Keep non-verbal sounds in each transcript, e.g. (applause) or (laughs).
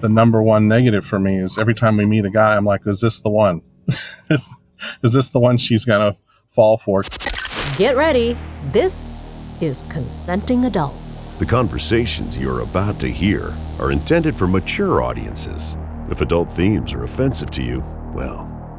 the number one negative for me is every time we meet a guy, I'm like, is this the one? (laughs) is, is this the one she's going to fall for? Get ready. This is Consenting Adults. The conversations you're about to hear are intended for mature audiences. If adult themes are offensive to you, well,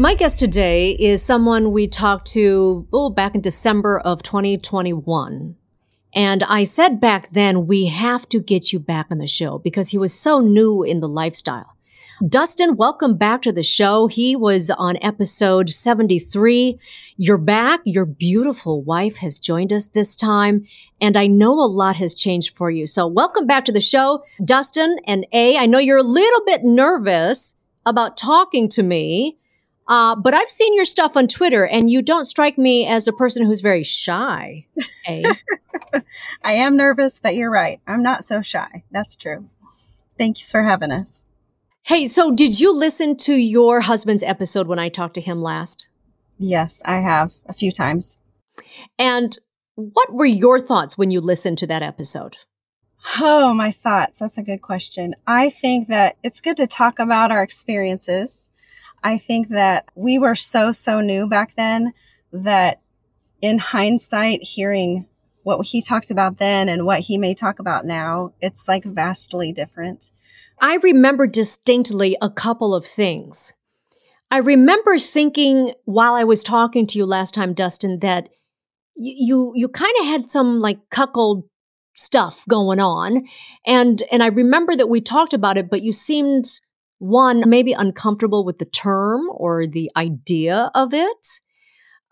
My guest today is someone we talked to oh, back in December of 2021. And I said back then, we have to get you back on the show because he was so new in the lifestyle. Dustin, welcome back to the show. He was on episode 73. You're back. Your beautiful wife has joined us this time. And I know a lot has changed for you. So welcome back to the show, Dustin and A. I know you're a little bit nervous about talking to me. Uh, but I've seen your stuff on Twitter, and you don't strike me as a person who's very shy. Eh? (laughs) I am nervous, but you're right. I'm not so shy. That's true. Thanks for having us. Hey, so did you listen to your husband's episode when I talked to him last? Yes, I have a few times. And what were your thoughts when you listened to that episode? Oh, my thoughts. That's a good question. I think that it's good to talk about our experiences I think that we were so, so new back then that in hindsight, hearing what he talked about then and what he may talk about now, it's like vastly different. I remember distinctly a couple of things. I remember thinking while I was talking to you last time, Dustin, that you you, kind of had some like cuckold stuff going on, and and I remember that we talked about it, but you seemed one, maybe uncomfortable with the term or the idea of it.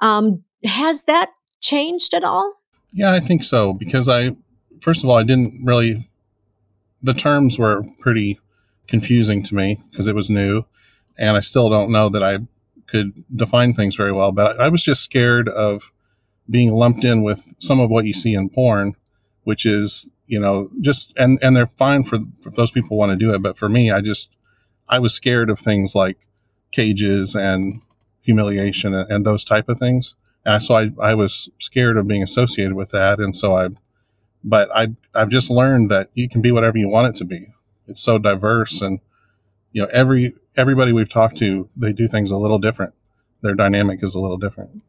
Um, has that changed at all? Yeah, I think so. Because I, first of all, I didn't really, the terms were pretty confusing to me because it was new. And I still don't know that I could define things very well. But I was just scared of being lumped in with some of what you see in porn, which is, you know, just, and, and they're fine for, for those people want to do it. But for me, I just, I was scared of things like cages and humiliation and, and those type of things. And so I, I was scared of being associated with that. And so I, but I, I've just learned that you can be whatever you want it to be. It's so diverse and, you know, every, everybody we've talked to, they do things a little different. Their dynamic is a little different.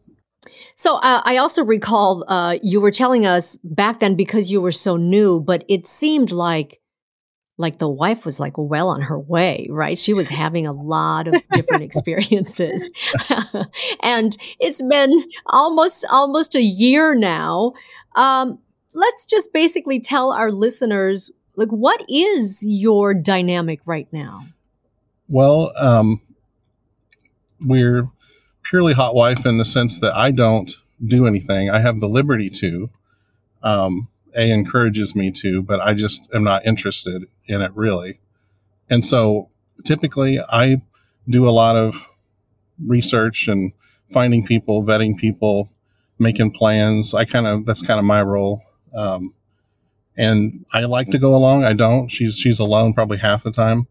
So uh, I also recall uh, you were telling us back then because you were so new, but it seemed like like the wife was like well on her way, right? She was having a lot of different (laughs) experiences. (laughs) and it's been almost almost a year now. Um, let's just basically tell our listeners like what is your dynamic right now? Well, um, we're purely hot wife in the sense that I don't do anything. I have the liberty to. Um, a encourages me to, but I just am not interested in it really. And so typically I do a lot of research and finding people, vetting people, making plans. I kind of, that's kind of my role. Um, and I like to go along. I don't. She's, she's alone probably half the time.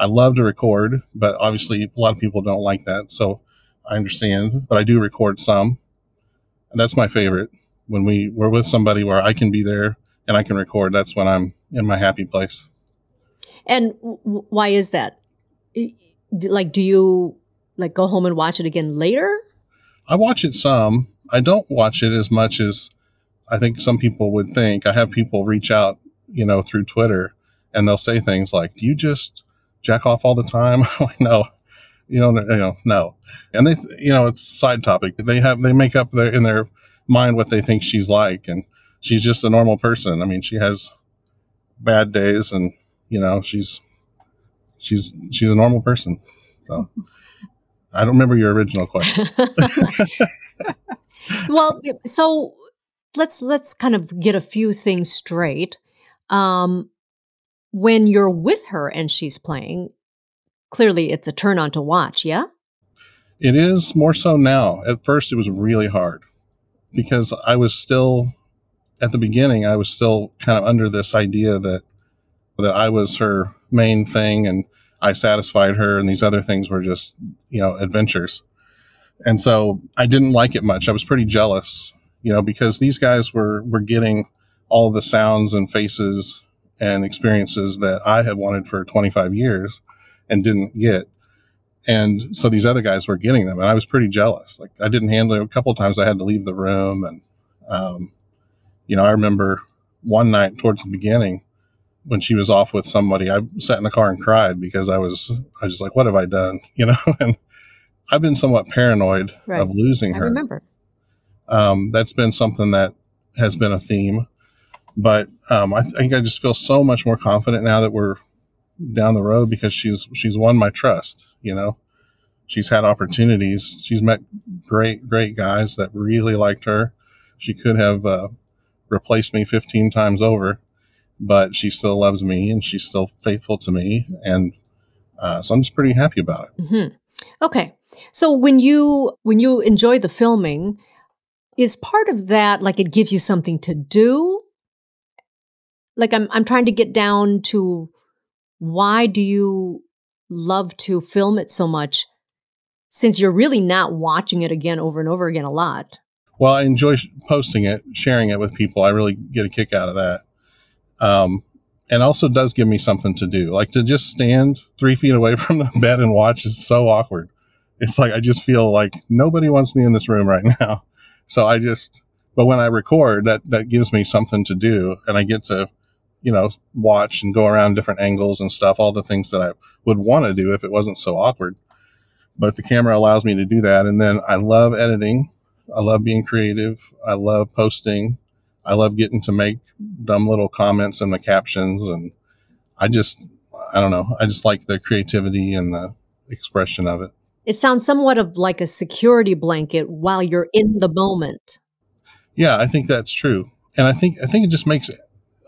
I love to record, but obviously a lot of people don't like that. So I understand, but I do record some. And that's my favorite when we we're with somebody where I can be there and I can record, that's when I'm in my happy place. And w- why is that? Like, do you like go home and watch it again later? I watch it some. I don't watch it as much as I think some people would think. I have people reach out, you know, through Twitter and they'll say things like, "Do you just jack off all the time?" (laughs) Like, no, you know, you know, no. And they, you know, it's side topic. They have they make up their in their mind what they think she's like. And she's just a normal person. I mean, she has bad days and, you know, she's, she's, she's a normal person. So I don't remember your original question. (laughs) (laughs) well, so let's, let's kind of get a few things straight. Um, when you're with her and she's playing, clearly it's a turn on to watch, yeah? It is more so now. At first, it was really hard because I was still, at the beginning, I was still kind of under this idea that that I was her main thing and I satisfied her, and these other things were just you know adventures. And so I didn't like it much. I was pretty jealous, you know, because these guys were were getting all the sounds and faces and experiences that I had wanted for 25 years and didn't get. And so these other guys were getting them, and I was pretty jealous. Like I didn't handle it. A couple of times I had to leave the room, and um, you know, I remember one night towards the beginning when she was off with somebody, I sat in the car and cried because I was I was just like, what have I done? (laughs) You know, and I've been somewhat paranoid right. of losing I her. remember. Um, that's been something that has been a theme, but um, I think I just feel so much more confident now that we're down the road because she's she's won my trust. You know, she's had opportunities. She's met great great guys that really liked her. She could have uh, replaced me 15 times over, but she still loves me and she's still faithful to me, and uh, so I'm just pretty happy about it. Mm-hmm. Okay, so when you when you enjoy the filming, is part of that like it gives you something to do? Like I'm I'm trying to get down to why do you love to film it so much since you're really not watching it again over and over again a lot? Well, I enjoy posting it, sharing it with people. I really get a kick out of that. Um, and also does give me something to do. Like to just stand three feet away (laughs) from the bed and watch is so awkward. It's like I just feel like nobody wants me in this room right (laughs) now. So I just, but when I record, that that gives me something to do, and I get to, you know, watch and go around different angles and stuff, all the things that I would want to do if it wasn't so awkward. But the camera allows me to do that, and then I love editing. I love being creative. I love posting. I love getting to make dumb little comments in the captions, and I just, I don't know, I just like the creativity and the expression of it. It sounds somewhat of like a security blanket while you're in the moment. Yeah, I think that's true. And I think I think it just makes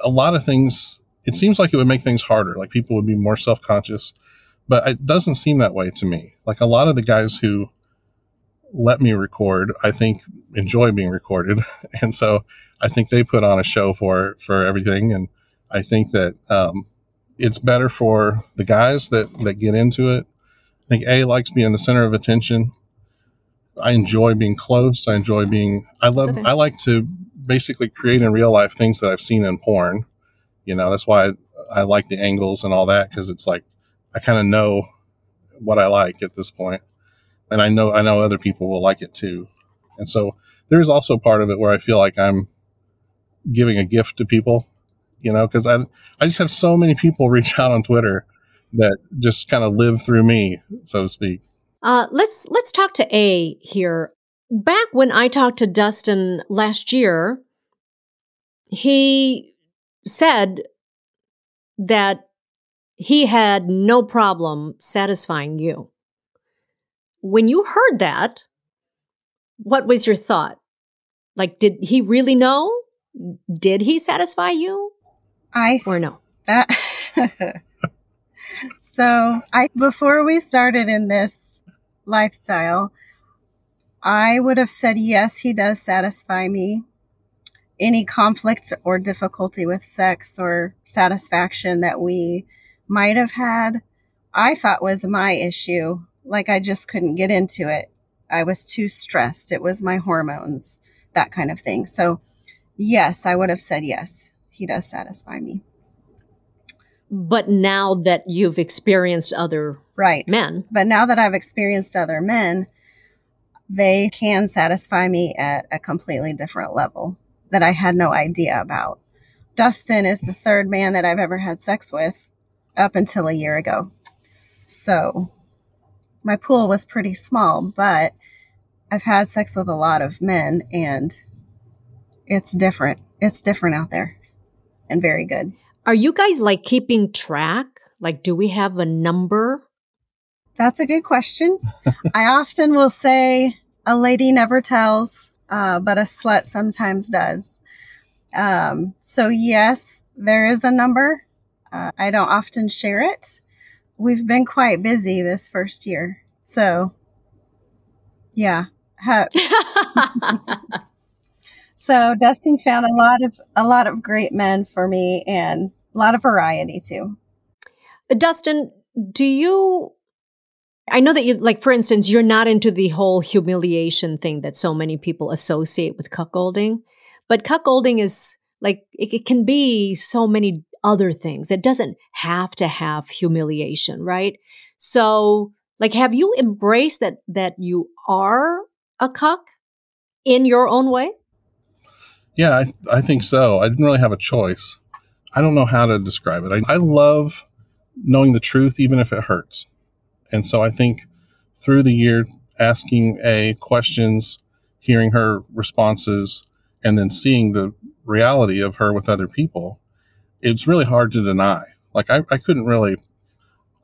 a lot of things it seems like it would make things harder. Like people would be more self-conscious, but it doesn't seem that way to me. Like a lot of the guys who let me record, I think enjoy being recorded. (laughs) And so I think they put on a show for for everything and I think that um, it's better for the guys that that get into it I think A likes being the center of attention. I enjoy being close. I enjoy being, I love, okay. I like to basically create in real life things that I've seen in porn. You know, that's why I, I like the angles and all that because it's like I kind of know what I like at this point, and I know I know other people will like it too. And so there's also part of it where I feel like I'm giving a gift to people, you know, because I I just have so many people (laughs) reach out on Twitter that just kind of live through me, so to speak. Uh, let's let's talk to A here. Back when I talked to Dustin last year, he said that he had no problem satisfying you. When you heard that, what was your thought? Like, did he really know? Did he satisfy you? I or no? That (laughs) So I before we started in this lifestyle, I would have said yes, he does satisfy me. Any conflict or difficulty with sex or satisfaction that we might have had, I thought was my issue. Like I just couldn't get into it. I was too stressed. It was my hormones, that kind of thing. So, yes, I would have said yes. He does satisfy me. But now that you've experienced other right men, but now that I've experienced other men, they can satisfy me at a completely different level that I had no idea about. Dustin is the third man that I've ever had sex with up until a year ago. So my pool was pretty small, but I've had sex with a lot of men and it's different. It's different out there and very good. Are you guys like keeping track? Like, do we have a number? That's a good question. (laughs) I often will say a lady never tells, uh, but a slut sometimes does. Um, so, yes, there is a number. Uh, I don't often share it we've been quite busy this first year. So, yeah. (laughs) (laughs) so Dustin's found a lot of a lot of great men for me and a lot of variety too. Dustin, do you I know that you like for instance, you're not into the whole humiliation thing that so many people associate with cuckolding, but cuckolding is like it, it can be so many other things. It doesn't have to have humiliation, right? So, like have you embraced that that you are a cuck in your own way? Yeah, I, th- I think so. I didn't really have a choice. I don't know how to describe it. I, I love knowing the truth, even if it hurts. And so I think through the year, asking A questions, hearing her responses, and then seeing the reality of her with other people, it's really hard to deny. Like I, I couldn't really,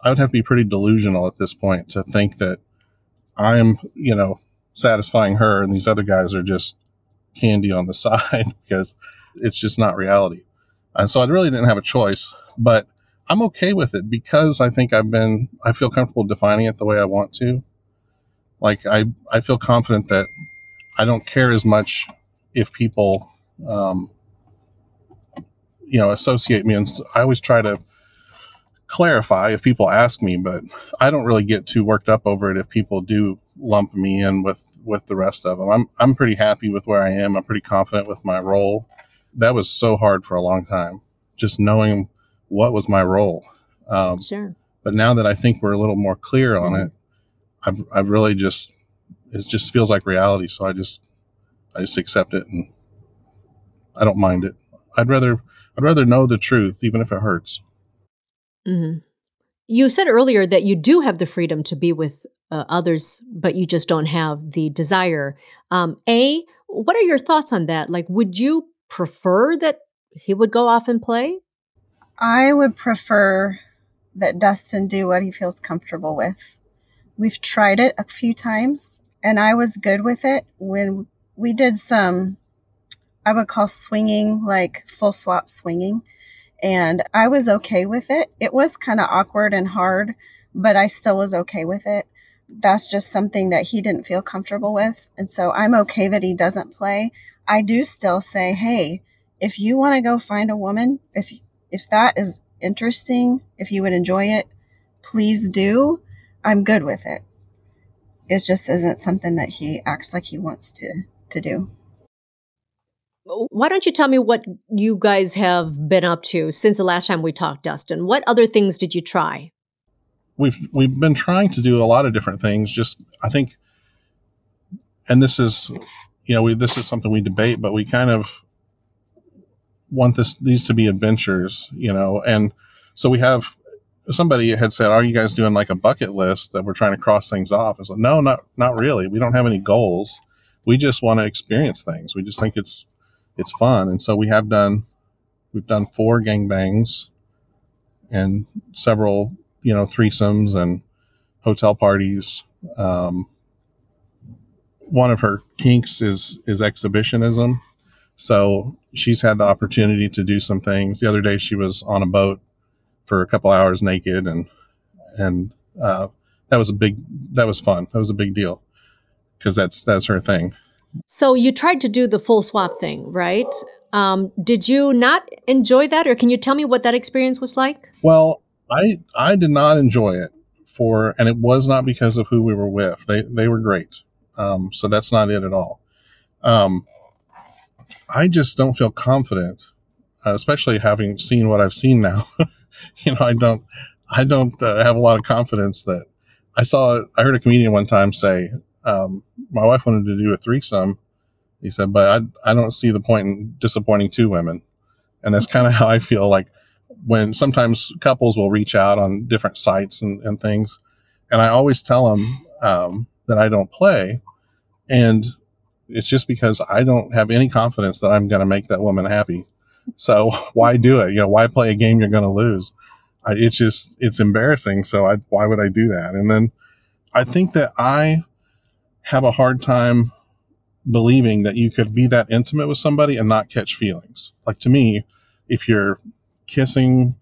I would have to be pretty delusional at this point to think that I'm, you know, satisfying her and these other guys are just candy on the (laughs) side because it's just not reality. And so I really didn't have a choice, but I'm okay with it because I think I've been, I feel comfortable defining it the way I want to. Like I, I feel confident that I don't care as much if people, um, you know, associate me. And I always try to clarify if people ask me, but I don't really get too worked up over it if people do lump me in with with the rest of them. I'm I'm pretty happy with where I am. I'm pretty confident with my role. That was so hard for a long time, just knowing what was my role. Um, sure. But now that I think we're a little more clear on mm-hmm. it, I've I've really just it just feels like reality. So I just I just accept it and I don't mind it. I'd rather I'd rather know the truth, even if it hurts. Mm-hmm. You said earlier that you do have the freedom to be with uh, others, but you just don't have the desire. Um, a, what are your thoughts on that? Like, would you prefer that he would go off and play? I would prefer that Dustin do what he feels comfortable with. We've tried it a few times and I was good with it when we did some, I would call swinging, like full swap swinging. And I was okay with it. It was kind of awkward and hard, but I still was okay with it. That's just something that he didn't feel comfortable with. And so I'm okay that he doesn't play. I do still say, hey, if you want to go find a woman, if if that is interesting, if you would enjoy it, please do. I'm good with it. It just isn't something that he acts like he wants to to do. Why don't you tell me what you guys have been up to since the last time we talked, Dustin? What other things did you try? We've we've been trying to do a lot of different things. Just I think, and this is, you know, we, this is something we debate, but we kind of want this these to be adventures, you know, and so we have somebody had said, "Are you guys doing like a bucket list that we're trying to cross things off?" I said, "No, not not really. We don't have any goals. We just want to experience things. We just think it's it's fun." And so we have done we've done four gangbangs and several, you know, threesomes and hotel parties. Um, one of her kinks is is exhibitionism. So she's had the opportunity to do some things. The other day she was on a boat for a couple hours naked and and uh, that was a big that was fun. That was a big deal because that's that's her thing. So you tried to do the full swap thing, right? Um, did you not enjoy that, or can you tell me what that experience was like? Well, I I did not enjoy it for, and it was not because of who we were with. They they were great, um, so that's not it at all. Um, I just don't feel confident, uh, especially having seen what I've seen now. (laughs) you know, I don't, I don't uh, have a lot of confidence that I saw. I heard a comedian one time say, um, "My wife wanted to do a threesome." He said, "But I, I don't see the point in disappointing two women," and that's kind of how I feel. Like when sometimes couples will reach out on different sites and, and things, and I always tell them um, that I don't play, and it's just because I don't have any confidence that I'm going to make that woman happy. So (laughs) why do it? You know, why play a game you're going to lose? I, it's just, it's embarrassing. So I, why would I do that? And then I think that I have a hard time believing that you could be that intimate with somebody and not catch feelings. Like to me, if you're kissing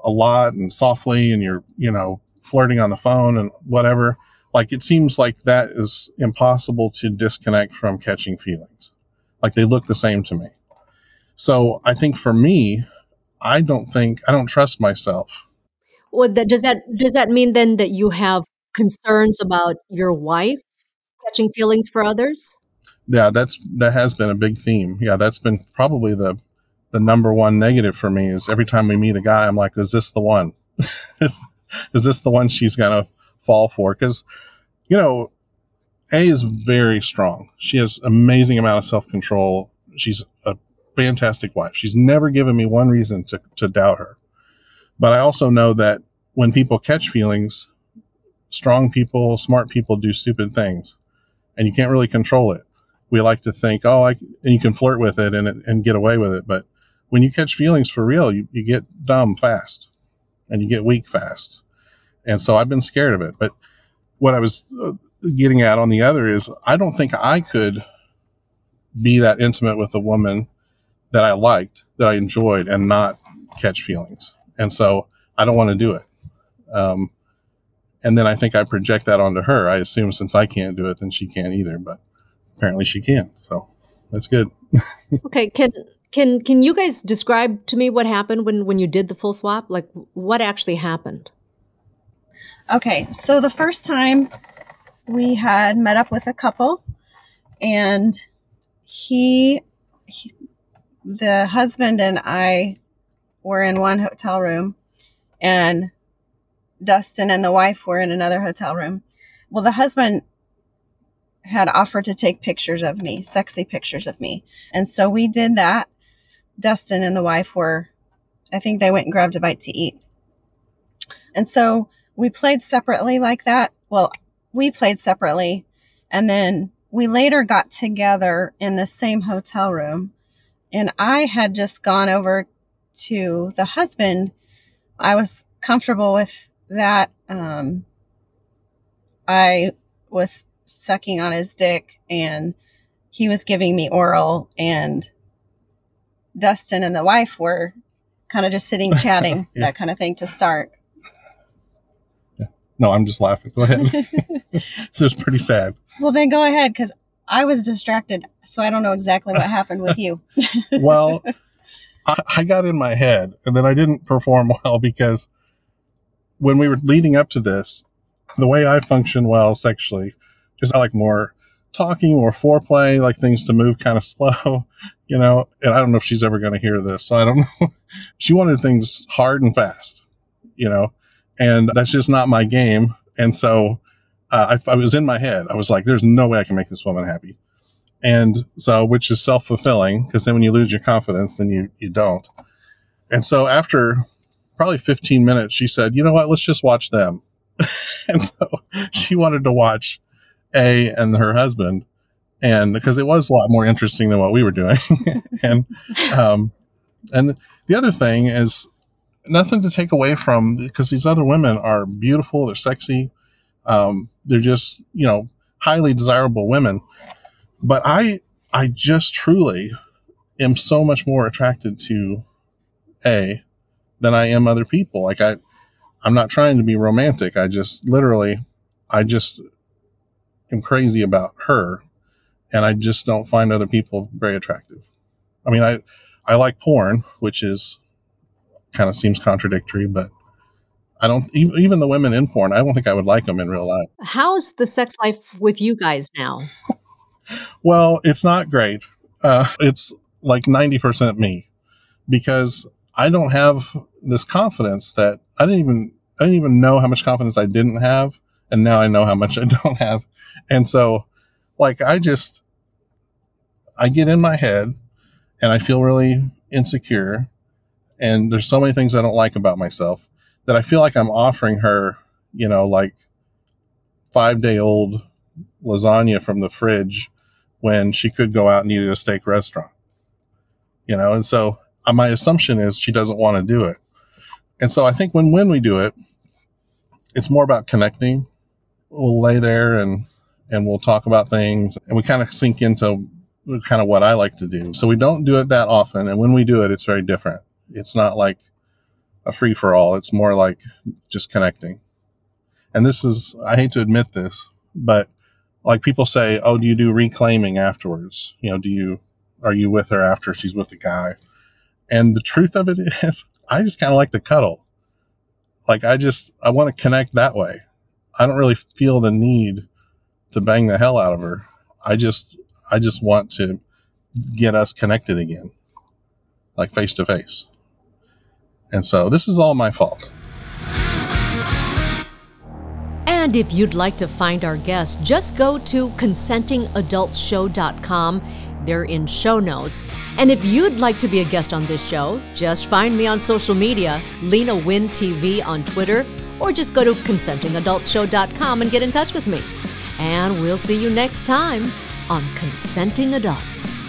a lot and softly and you're, you know, flirting on the phone and whatever. Like it seems like that is impossible to disconnect from catching feelings. Like they look the same to me. So I think for me, I don't think I don't trust myself. Well, that, does that does that mean then that you have concerns about your wife catching feelings for others? Yeah, that's that has been a big theme. Yeah, that's been probably the the number one negative for me is every time we meet a guy, I'm like, is this the one? (laughs) is, is this the one she's gonna fall for? Because you know, A is very strong. She has amazing amount of self control. She's a fantastic wife. She's never given me one reason to, to doubt her. But I also know that when people catch feelings, strong people, smart people do stupid things and you can't really control it. We like to think, oh, I, and you can flirt with it and, and get away with it. But when you catch feelings for real, you, you get dumb fast and you get weak fast. And so I've been scared of it. But what I was uh, getting at on the other is I don't think I could be that intimate with a woman that I liked, that I enjoyed, and not catch feelings. And so I don't want to do it. Um, and then I think I project that onto her. I assume since I can't do it, then she can't either. But apparently she can. So that's good. (laughs) okay. Can can can you guys describe to me what happened when when you did the full swap? Like what actually happened? Okay, so the first time we had met up with a couple, and he, he the husband and I were in one hotel room, and Dustin and the wife were in another hotel room. Well, the husband had offered to take pictures of me, sexy pictures of me. And so we did that. Dustin and the wife were, I think they went and grabbed a bite to eat. And so we played separately like that. Well, we played separately. And then we later got together in the same hotel room. And I had just gone over to the husband. I was comfortable with that. Um, I was sucking on his dick and he was giving me oral and Dustin and the wife were kind of just sitting (laughs) chatting, yeah. that kind of thing to start. No, I'm just laughing. Go ahead. (laughs) this is pretty sad. Well, then go ahead because I was distracted. So I don't know exactly what happened with you. (laughs) (laughs) well, I, I got in my head and then I didn't perform well because when we were leading up to this, the way I function well sexually is I like more talking or foreplay, like things to move kind of slow, you know. And I don't know if she's ever going to hear this, so I don't know. she wanted things hard and fast, you know, and that's just not my game. And so uh, I, I was in my head. I was like, "There's no way I can make this woman happy." And so, which is self fulfilling because then when you lose your confidence, then you you don't. And so after probably 15 minutes, she said, "You know what? Let's just watch them." (laughs) and so she wanted to watch a and her husband, and because it was a lot more interesting than what we were doing. (laughs) and um, and the other thing is nothing to take away from because these other women are beautiful, they're sexy, um, they're just you know highly desirable women. But I I just truly am so much more attracted to a than I am other people. Like I I'm not trying to be romantic. I just literally I just am crazy about her and I just don't find other people very attractive. I mean, I, I like porn, which is kind of seems contradictory, but I don't even the women in porn. I don't think I would like them in real life. How's the sex life with you guys now? well, it's not great. Uh, it's like ninety percent me because I don't have this confidence that I didn't even I didn't even know how much confidence I didn't have and now I know how much I (laughs) don't have. And so, like, I just, I get in my head and I feel really insecure. And there's so many things I don't like about myself that I feel like I'm offering her, you know, like five day old lasagna from the fridge when she could go out and eat at a steak restaurant, you know? And so uh, my assumption is she doesn't want to do it. And so I think when, when we do it, it's more about connecting we'll lay there and and we'll talk about things and we kind of sink into kind of what I like to do. So we don't do it that often. And when we do it, it's very different. It's not like a free for all. It's more like just connecting. and this is I hate to admit this, but like people say, oh, do you do reclaiming afterwards? You know, do you are you with her after she's with the guy? And the truth of it (laughs) is, I just kind of like to cuddle. Like I just I want to connect that way. I don't really feel the need to bang the hell out of her. I just I just want to get us connected again, like face to face. And so this is all my fault. And if you'd like to find our guests, just go to consentingadultshow.com. They're in show notes. And if you'd like to be a guest on this show, just find me on social media, Lena Wynn TV on Twitter, or just go to consentingadultshow.com and get in touch with me. And we'll see you next time on Consenting Adults.